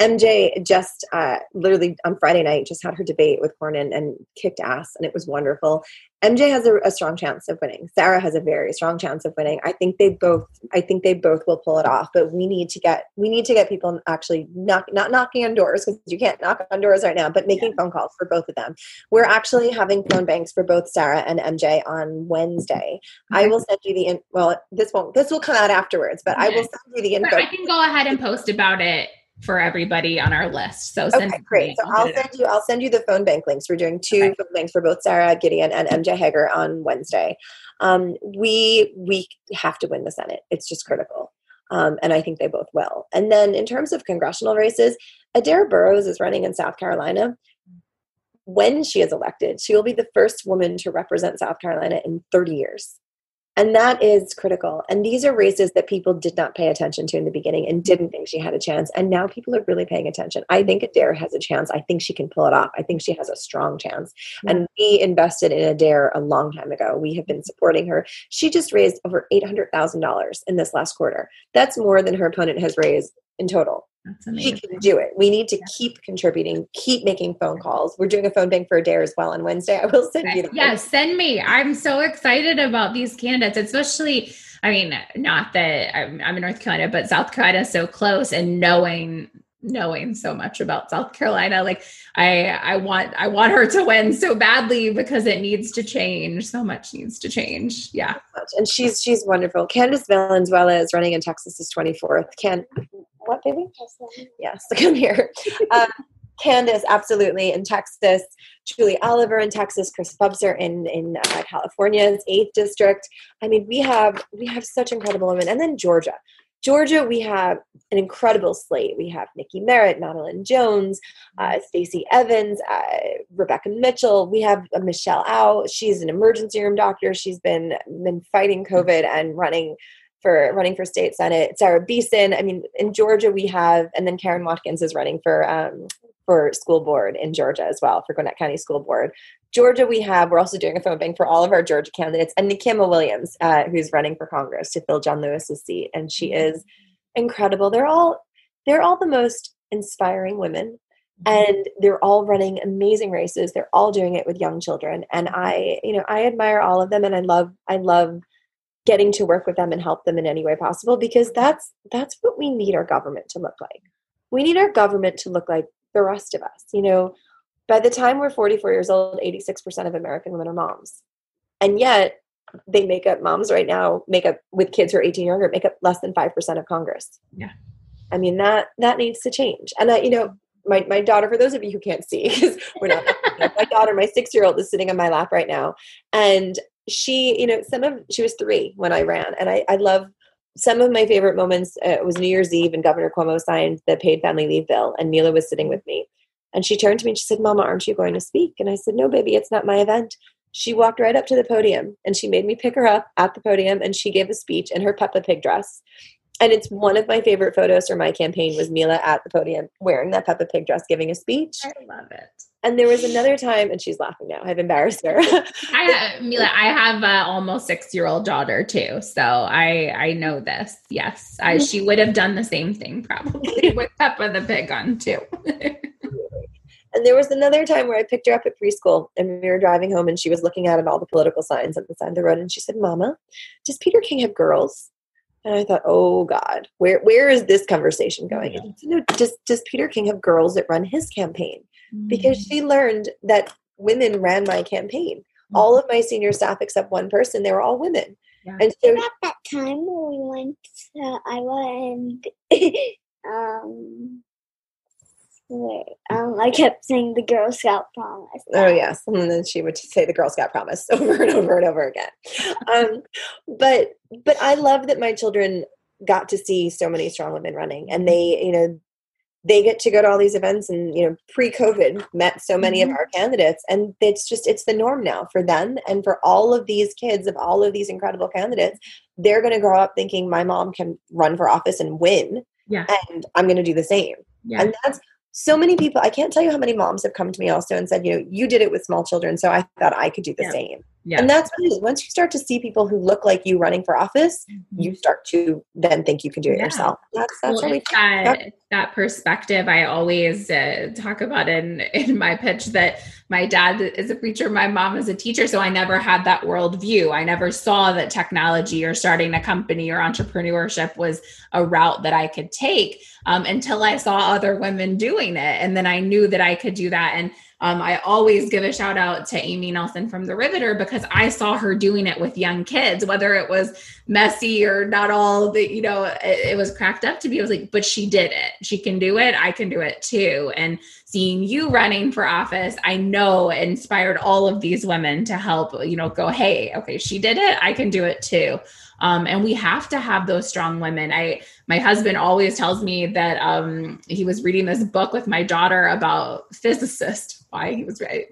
MJ just uh, literally on Friday night just had her debate with Cornyn and kicked ass, and it was wonderful. MJ has a, a, strong chance of winning. Sarah has a very strong chance of winning. I think they both. I think they both will pull it off. But we need to get we need to get people actually knock, not knocking on doors because you can't knock on doors right now, but making yeah. phone calls for both of them. We're actually having phone banks for both Sarah and MJ on Wednesday. I will send you the in, well. This won't. This will come out afterwards, but I will send you the info. I can go ahead and post about it for everybody on our list. So okay, great. So I'll, send you I'll send you the phone bank links. We're doing two okay. phone banks for both Sarah Gideon and MJ Hegar on Wednesday. Um, we we have to win the Senate. It's just critical. Um, and I think they both will. And then in terms of congressional races, Adair Boroughs is running in South Carolina. When she is elected, she will be the first woman to represent South Carolina in 30 years. And that is critical. And these are races that people did not pay attention to in the beginning and mm-hmm. didn't think she had a chance. And now people are really paying attention. I think Adair has a chance. I think she can pull it off. I think she has a strong chance. Yeah. And we invested in Adair a long time ago. We have been supporting her. She just raised over $800,000 in this last quarter. That's more than her opponent has raised in total. He can do it. We need to yeah. keep contributing, keep making phone calls. We're doing a phone bank for a Adair as well on Wednesday. I will send you. The yeah, send me. I'm so excited about these candidates, especially. I mean, not that I'm, I'm in North Carolina, but South Carolina is so close, and knowing knowing so much about South Carolina. Like I I want I want her to win so badly because it needs to change. So much needs to change. Yeah. And she's she's wonderful. Candace Valenzuela is running in Texas 24th. Can what baby? Yes, come here. Um, Candace, absolutely, in Texas. Julie Oliver in Texas. Chris Bubser in in uh, California's eighth district. I mean, we have we have such incredible women, and then Georgia. Georgia, we have an incredible slate. We have Nikki Merritt, Madeline Jones, uh, Stacey Evans, uh, Rebecca Mitchell. We have uh, Michelle Au. She's an emergency room doctor. She's been been fighting COVID and running for running for state senate. Sarah Beeson. I mean, in Georgia we have, and then Karen Watkins is running for um, for school board in Georgia as well for Gwinnett County School Board. Georgia, we have, we're also doing a phone bank for all of our Georgia candidates, and Nikema Williams, uh, who's running for Congress to fill John Lewis's seat, and she mm-hmm. is incredible. They're all, they're all the most inspiring women, mm-hmm. and they're all running amazing races. They're all doing it with young children, and I, you know, I admire all of them, and I love, I love getting to work with them and help them in any way possible because that's that's what we need our government to look like. We need our government to look like the rest of us. You know, by the time we're 44 years old, 86% of American women are moms. And yet they make up moms right now, make up with kids who are 18 younger, make up less than 5% of Congress. Yeah. I mean, that, that needs to change. And I, you know, my, my daughter, for those of you who can't see, because we're not, my daughter, my six year old is sitting on my lap right now. And she, you know, some of, she was three when I ran. And I, I love some of my favorite moments uh, was New Year's Eve and Governor Cuomo signed the paid family leave bill and Mila was sitting with me. And she turned to me and she said, Mama, aren't you going to speak? And I said, No, baby, it's not my event. She walked right up to the podium and she made me pick her up at the podium and she gave a speech in her Peppa Pig dress. And it's one of my favorite photos for my campaign was Mila at the podium wearing that Peppa Pig dress giving a speech. I love it. And there was another time, and she's laughing now. I've embarrassed her. I have, Mila, I have a almost six year old daughter too, so I I know this. Yes, I, she would have done the same thing probably with Peppa the pig on too. And there was another time where I picked her up at preschool and we were driving home and she was looking at all the political signs at the side of the road and she said, Mama, does Peter King have girls? And I thought, oh God, where where is this conversation going? Yeah. you know, does does Peter King have girls that run his campaign? Because mm. she learned that women ran my campaign. Mm-hmm. All of my senior staff except one person, they were all women. Yeah. And so at that time when we went to Iowa and um um, I kept saying the Girl Scout promise. Oh yes, and then she would say the Girl Scout promise over and over and over again. um, but but I love that my children got to see so many strong women running, and they you know they get to go to all these events and you know pre-covid met so many mm-hmm. of our candidates and it's just it's the norm now for them and for all of these kids of all of these incredible candidates they're going to grow up thinking my mom can run for office and win yeah and i'm going to do the same yeah. and that's so many people i can't tell you how many moms have come to me also and said you know you did it with small children so i thought i could do the yeah. same yeah. And that's what it is. Once you start to see people who look like you running for office, mm-hmm. you start to then think you can do it yeah. yourself. That's that's well, really that, that perspective. I always uh, talk about in in my pitch that my dad is a preacher, my mom is a teacher, so I never had that worldview. I never saw that technology or starting a company or entrepreneurship was a route that I could take um, until I saw other women doing it, and then I knew that I could do that. And um, I always give a shout out to Amy Nelson from The Riveter because I saw her doing it with young kids, whether it was messy or not all the, you know, it, it was cracked up to be. I was like, but she did it. She can do it. I can do it too. And seeing you running for office, I know inspired all of these women to help, you know, go, hey, okay, she did it. I can do it too. Um, and we have to have those strong women. I my husband always tells me that um, he was reading this book with my daughter about physicists. Why he was right.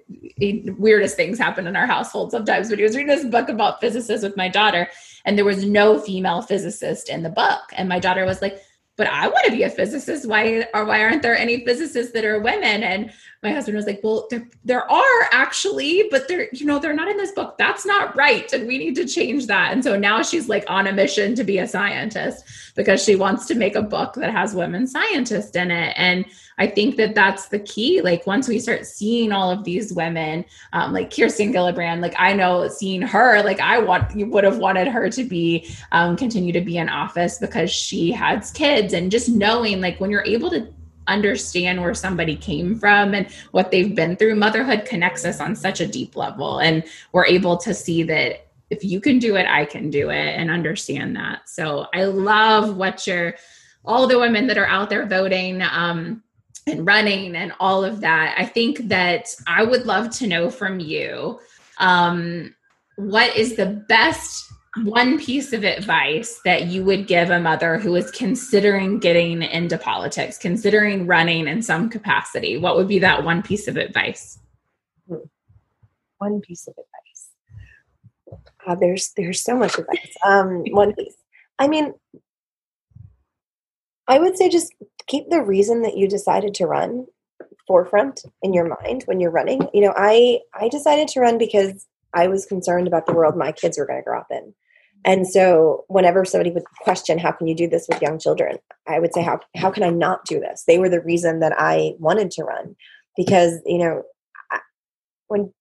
Weirdest things happen in our household sometimes, but he was reading this book about physicists with my daughter, and there was no female physicist in the book. And my daughter was like, but I want to be a physicist. Why or why aren't there any physicists that are women? And my husband was like, well, there, there are actually, but they're, you know, they're not in this book. That's not right. And we need to change that. And so now she's like on a mission to be a scientist because she wants to make a book that has women scientists in it. And I think that that's the key. Like once we start seeing all of these women, um, like Kirsten Gillibrand, like I know seeing her, like I want, you would have wanted her to be, um, continue to be in office because she has kids and just knowing like when you're able to understand where somebody came from and what they've been through, motherhood connects us on such a deep level. And we're able to see that if you can do it, I can do it and understand that. So I love what you're, all the women that are out there voting um, and running and all of that. I think that I would love to know from you um, what is the best one piece of advice that you would give a mother who is considering getting into politics, considering running in some capacity? What would be that one piece of advice? One piece of advice. Uh, there's there's so much advice. Um, one piece. I mean, I would say just keep the reason that you decided to run forefront in your mind when you're running. You know, I I decided to run because I was concerned about the world my kids were going to grow up in. And so whenever somebody would question how can you do this with young children, I would say how how can I not do this? They were the reason that I wanted to run because, you know, when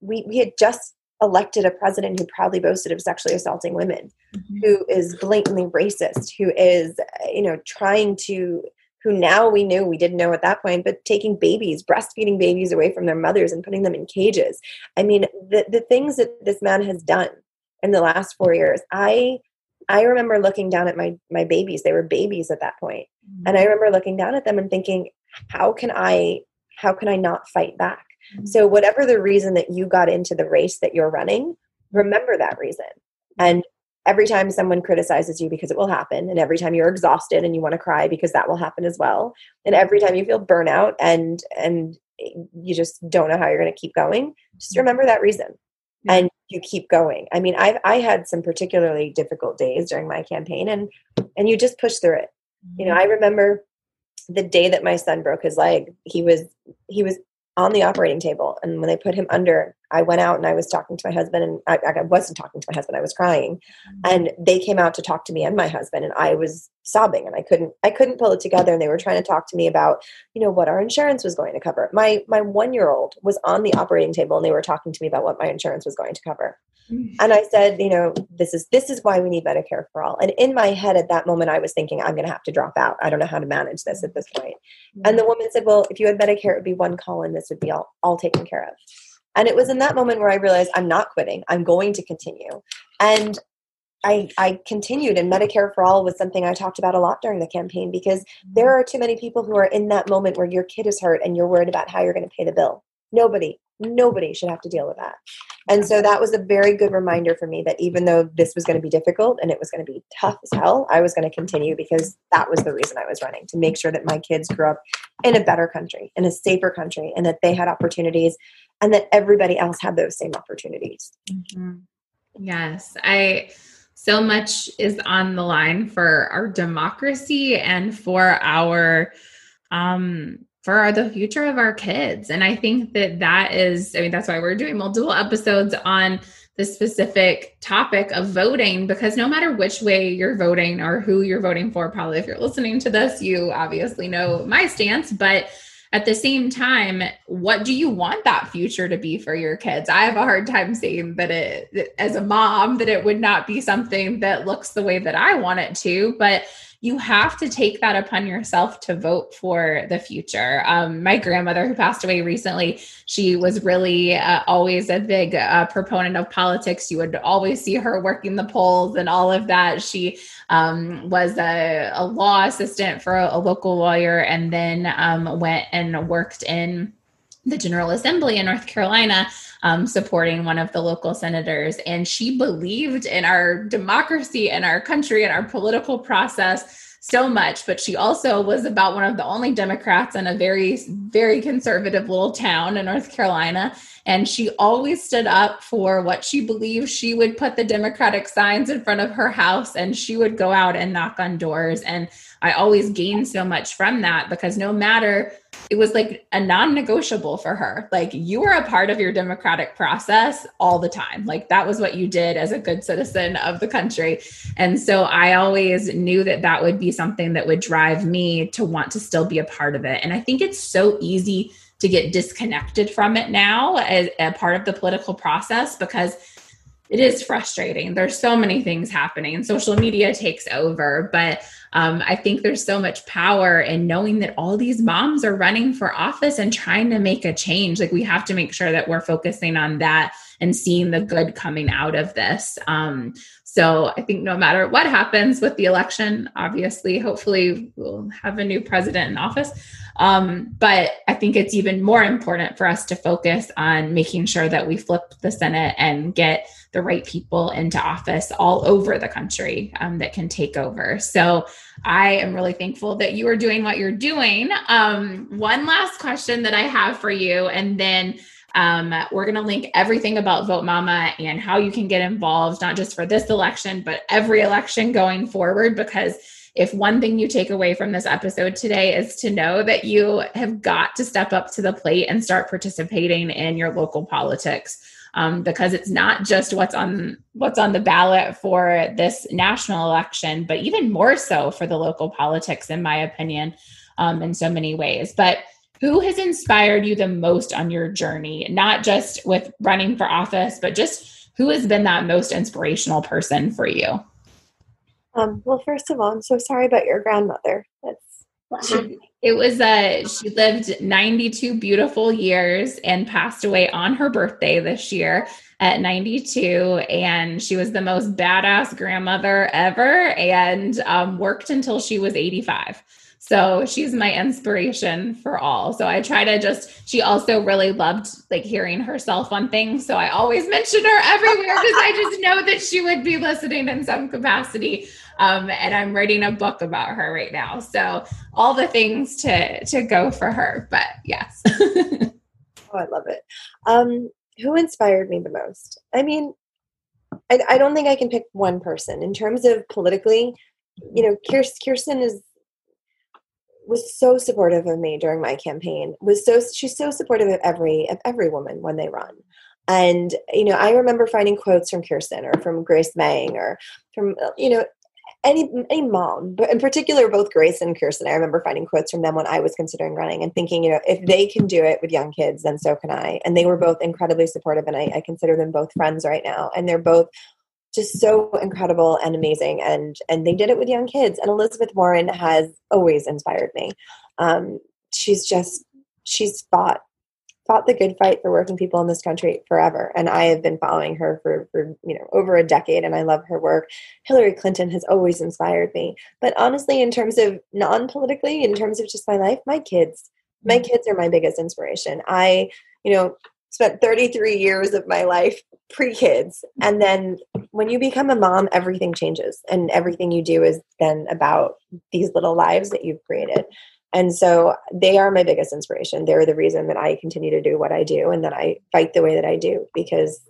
we we had just elected a president who proudly boasted of sexually assaulting women, mm-hmm. who is blatantly racist, who is, you know, trying to who now we knew we didn't know at that point, but taking babies, breastfeeding babies away from their mothers and putting them in cages. I mean, the, the things that this man has done in the last four years i i remember looking down at my my babies they were babies at that point mm-hmm. and i remember looking down at them and thinking how can i how can i not fight back mm-hmm. so whatever the reason that you got into the race that you're running remember that reason and every time someone criticizes you because it will happen and every time you're exhausted and you want to cry because that will happen as well and every time you feel burnout and and you just don't know how you're going to keep going just mm-hmm. remember that reason and you keep going. I mean, I I had some particularly difficult days during my campaign, and and you just push through it. You know, mm-hmm. I remember the day that my son broke his leg. He was he was on the operating table. And when they put him under, I went out and I was talking to my husband, and I, I wasn't talking to my husband. I was crying, mm-hmm. and they came out to talk to me and my husband, and I was sobbing, and I couldn't, I couldn't pull it together. And they were trying to talk to me about, you know, what our insurance was going to cover. My my one year old was on the operating table, and they were talking to me about what my insurance was going to cover. And I said, you know, this is this is why we need Medicare for all. And in my head at that moment, I was thinking, I'm going to have to drop out. I don't know how to manage this at this point. And the woman said, well, if you had Medicare, it would be one call, and this would be all all taken care of. And it was in that moment where I realized I'm not quitting. I'm going to continue. And I, I continued, and Medicare for All was something I talked about a lot during the campaign because there are too many people who are in that moment where your kid is hurt and you're worried about how you're going to pay the bill. Nobody, nobody should have to deal with that. And so that was a very good reminder for me that even though this was going to be difficult and it was going to be tough as hell, I was going to continue because that was the reason I was running to make sure that my kids grew up in a better country, in a safer country, and that they had opportunities and that everybody else had those same opportunities. Mm-hmm. Yes. I so much is on the line for our democracy and for our um, for the future of our kids. And I think that that is, I mean, that's why we're doing multiple episodes on the specific topic of voting because no matter which way you're voting or who you're voting for, probably if you're listening to this, you obviously know my stance, but at the same time, what do you want that future to be for your kids? I have a hard time saying that it, as a mom, that it would not be something that looks the way that I want it to, but you have to take that upon yourself to vote for the future. Um, my grandmother, who passed away recently, she was really uh, always a big uh, proponent of politics. You would always see her working the polls and all of that. She um, was a, a, law assistant for a, a local lawyer and then um, went and worked in the General Assembly in North Carolina, um, supporting one of the local senators. And she believed in our democracy and our country and our political process so much, but she also was about one of the only Democrats in a very, very conservative little town in North Carolina. And she always stood up for what she believed. She would put the Democratic signs in front of her house and she would go out and knock on doors. And I always gained so much from that because no matter it was like a non-negotiable for her. Like you were a part of your democratic process all the time. Like that was what you did as a good citizen of the country. And so i always knew that that would be something that would drive me to want to still be a part of it. And i think it's so easy to get disconnected from it now as a part of the political process because it is frustrating. There's so many things happening and social media takes over. But um, I think there's so much power in knowing that all these moms are running for office and trying to make a change. Like we have to make sure that we're focusing on that and seeing the good coming out of this. Um, so I think no matter what happens with the election, obviously, hopefully we'll have a new president in office. Um, but I think it's even more important for us to focus on making sure that we flip the Senate and get the right people into office all over the country um, that can take over. So I am really thankful that you are doing what you're doing. Um, one last question that I have for you, and then um, we're going to link everything about Vote Mama and how you can get involved, not just for this election, but every election going forward, because if one thing you take away from this episode today is to know that you have got to step up to the plate and start participating in your local politics um, because it's not just what's on what's on the ballot for this national election, but even more so for the local politics, in my opinion, um, in so many ways. But who has inspired you the most on your journey, not just with running for office, but just who has been that most inspirational person for you? Um, well, first of all, I'm so sorry about your grandmother. That's she, it was uh she lived 92 beautiful years and passed away on her birthday this year at 92 and she was the most badass grandmother ever and um, worked until she was 85 so she's my inspiration for all. So I try to just, she also really loved like hearing herself on things. So I always mention her everywhere because I just know that she would be listening in some capacity. Um, and I'm writing a book about her right now. So all the things to to go for her. But yes. oh, I love it. Um, who inspired me the most? I mean, I, I don't think I can pick one person in terms of politically. You know, Kirsten is was so supportive of me during my campaign. Was so she's so supportive of every of every woman when they run. And you know, I remember finding quotes from Kirsten or from Grace Meng or from you know any any mom, but in particular both Grace and Kirsten. I remember finding quotes from them when I was considering running and thinking, you know, if they can do it with young kids, then so can I. And they were both incredibly supportive, and I, I consider them both friends right now. And they're both just so incredible and amazing, and and they did it with young kids. And Elizabeth Warren has always inspired me. Um, she's just she's fought fought the good fight for working people in this country forever. And i have been following her for, for you know over a decade and i love her work. Hillary clinton has always inspired me. But honestly in terms of non-politically in terms of just my life my kids my mm-hmm. kids are my biggest inspiration. I you know spent 33 years of my life pre-kids. And then when you become a mom everything changes. And everything you do is then about these little lives that you've created and so they are my biggest inspiration. They're the reason that I continue to do what I do and that I fight the way that I do because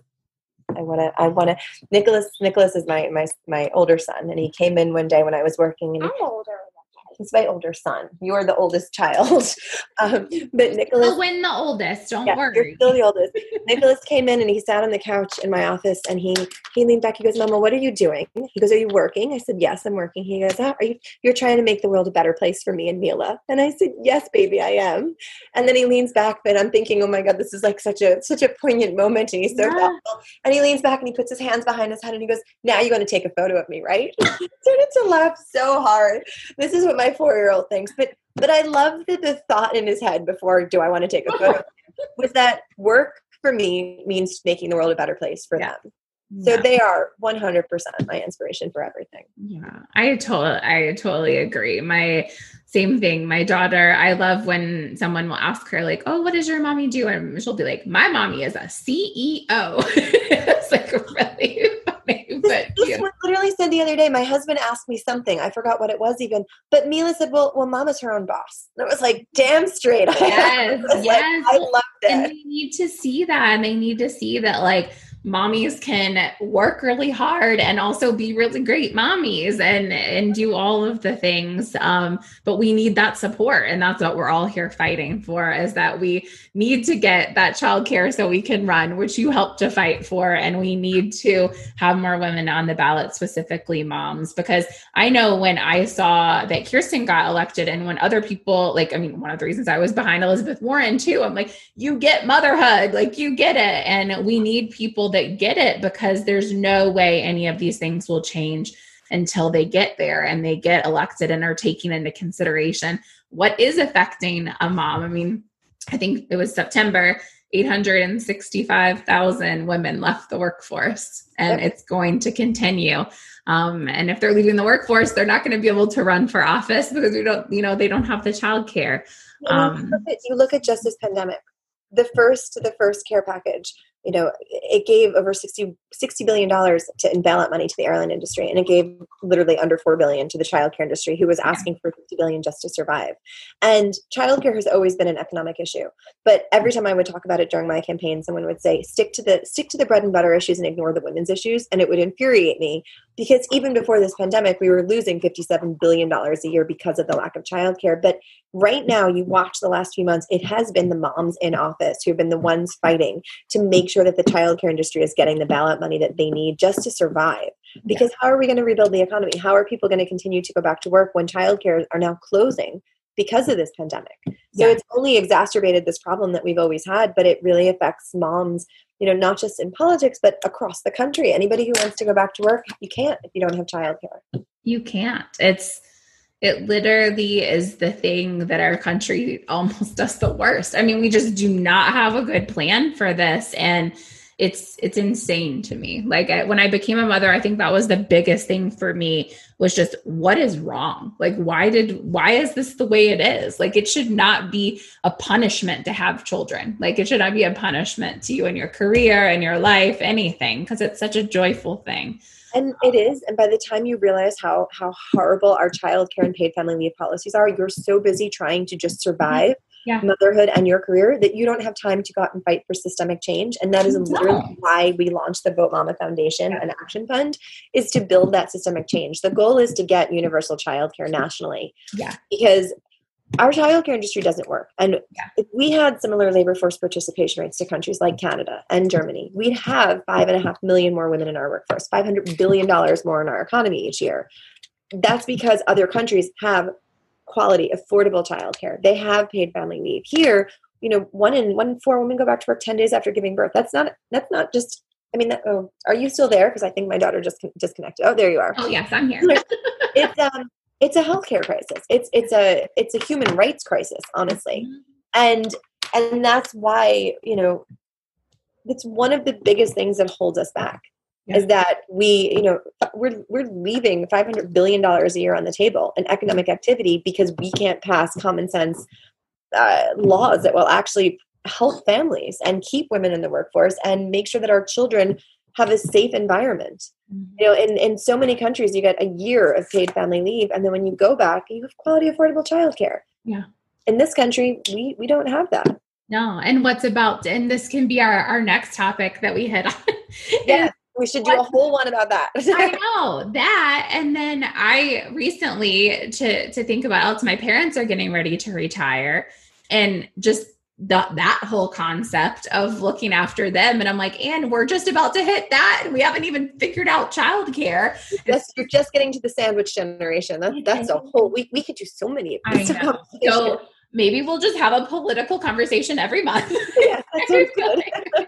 I want to, I want to, Nicholas, Nicholas is my, my, my older son. And he came in one day when I was working and I'm older. He's my older son. You're the oldest child. um, but Nicholas. I'll win the oldest. Don't yeah, worry. You're still the oldest. Nicholas came in and he sat on the couch in my office and he he leaned back. He goes, "Mama, what are you doing?" He goes, "Are you working?" I said, "Yes, I'm working." He goes, oh, "Are you? You're trying to make the world a better place for me and Mila?" And I said, "Yes, baby, I am." And then he leans back, but I'm thinking, "Oh my God, this is like such a such a poignant moment." And he's so yeah. thoughtful. And he leans back and he puts his hands behind his head and he goes, "Now you're going to take a photo of me, right?" started to laugh so hard. This is what my four year old thinks. But but I love that the thought in his head before do I want to take a photo was that work for me means making the world a better place for yeah. them. So yeah. they are 100% my inspiration for everything. Yeah. I totally I totally agree. My same thing. My daughter, I love when someone will ask her like, "Oh, what does your mommy do?" and she'll be like, "My mommy is a CEO." it's like really but this, one literally said the other day, my husband asked me something. I forgot what it was even. But Mila said, Well, well, mama's her own boss. And it was like, damn straight. Yes. yes. Like, I love that. And they need to see that. And they need to see that like mommies can work really hard and also be really great mommies and and do all of the things. Um, but we need that support and that's what we're all here fighting for is that we need to get that childcare so we can run which you helped to fight for and we need to have more women on the ballot specifically moms. Because i know when i saw that kirsten got elected and when other people like i mean one of the reasons i was behind elizabeth warren too i'm like you get motherhood like you get it. And we need people that get it because there's no way any of these things will change until they get there and they get elected and are taking into consideration what is affecting a mom. I mean, I think it was September, 865,000 women left the workforce, and yep. it's going to continue. Um, and if they're leaving the workforce, they're not going to be able to run for office because we don't, you know, they don't have the child care. Um, you, look at, you look at just this pandemic. The first, the first care package you know, it gave over 60, $60 billion to in bailout money to the airline industry, and it gave literally under 4 billion to the childcare industry, who was asking for 50 billion just to survive. And childcare has always been an economic issue. But every time I would talk about it during my campaign, someone would say, stick to the stick to the bread and butter issues and ignore the women's issues. And it would infuriate me because even before this pandemic, we were losing $57 billion a year because of the lack of childcare. But right now, you watch the last few months, it has been the moms in office who have been the ones fighting to make sure that the childcare industry is getting the ballot money that they need just to survive. Because yeah. how are we going to rebuild the economy? How are people going to continue to go back to work when childcare are now closing because of this pandemic? So yeah. it's only exacerbated this problem that we've always had, but it really affects moms, you know, not just in politics, but across the country. Anybody who wants to go back to work, you can't if you don't have childcare. You can't. It's it literally is the thing that our country almost does the worst. I mean, we just do not have a good plan for this and it's it's insane to me. Like I, when I became a mother, I think that was the biggest thing for me was just what is wrong? Like why did why is this the way it is? Like it should not be a punishment to have children. Like it should not be a punishment to you in your career and your life, anything, because it's such a joyful thing and it is and by the time you realize how how horrible our child care and paid family leave policies are you're so busy trying to just survive yeah. motherhood and your career that you don't have time to go out and fight for systemic change and that is literally no. why we launched the vote mama foundation yeah. and action fund is to build that systemic change the goal is to get universal child care nationally yeah because our childcare industry doesn't work. And yeah. if we had similar labor force participation rates to countries like Canada and Germany, we'd have five and a half million more women in our workforce, $500 billion more in our economy each year. That's because other countries have quality, affordable childcare. They have paid family leave. Here, you know, one in one in four women go back to work 10 days after giving birth. That's not, that's not just, I mean, that, oh, are you still there? Because I think my daughter just disconnected. Oh, there you are. Oh, yes, I'm here. it's, um, it's a healthcare crisis. It's it's a it's a human rights crisis, honestly, mm-hmm. and and that's why you know it's one of the biggest things that holds us back yeah. is that we you know we're we're leaving 500 billion dollars a year on the table in economic activity because we can't pass common sense uh, laws that will actually help families and keep women in the workforce and make sure that our children have a safe environment. Mm-hmm. You know, in, in so many countries, you get a year of paid family leave, and then when you go back, you have quality, affordable childcare. Yeah. In this country, we we don't have that. No, and what's about, and this can be our our next topic that we hit on. yeah. We should do a whole one about that. I know that. And then I recently to to think about else, my parents are getting ready to retire and just the, that whole concept of looking after them. And I'm like, and we're just about to hit that. And we haven't even figured out childcare. Yes, you're just getting to the sandwich generation. That, that's a whole week. We could do so many I know. So maybe we'll just have a political conversation every month. Yeah, that sounds good.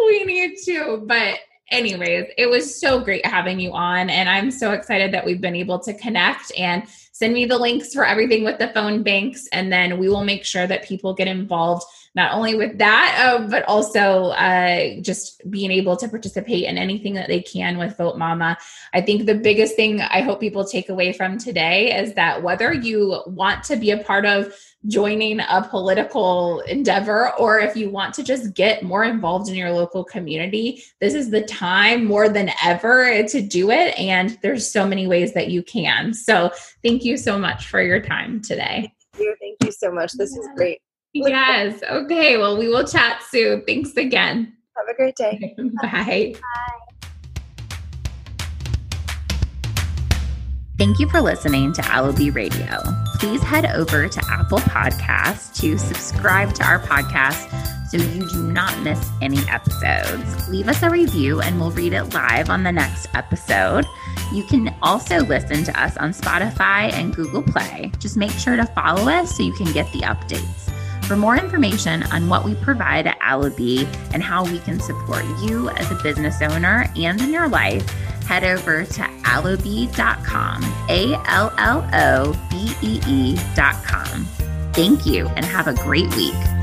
we need to. But anyways, it was so great having you on. And I'm so excited that we've been able to connect and send me the links for everything with the phone banks. And then we will make sure that people get involved not only with that, uh, but also uh, just being able to participate in anything that they can with Vote Mama. I think the biggest thing I hope people take away from today is that whether you want to be a part of joining a political endeavor or if you want to just get more involved in your local community, this is the time more than ever to do it. And there's so many ways that you can. So thank you so much for your time today. Thank you, thank you so much. This is great. Yes. Okay. Well, we will chat soon. Thanks again. Have a great day. Bye. Bye. Thank you for listening to Allobee Radio. Please head over to Apple Podcasts to subscribe to our podcast so you do not miss any episodes. Leave us a review and we'll read it live on the next episode. You can also listen to us on Spotify and Google Play. Just make sure to follow us so you can get the updates. For more information on what we provide at Allobee and how we can support you as a business owner and in your life, head over to allobee.com, A L L O B E E.com. Thank you and have a great week.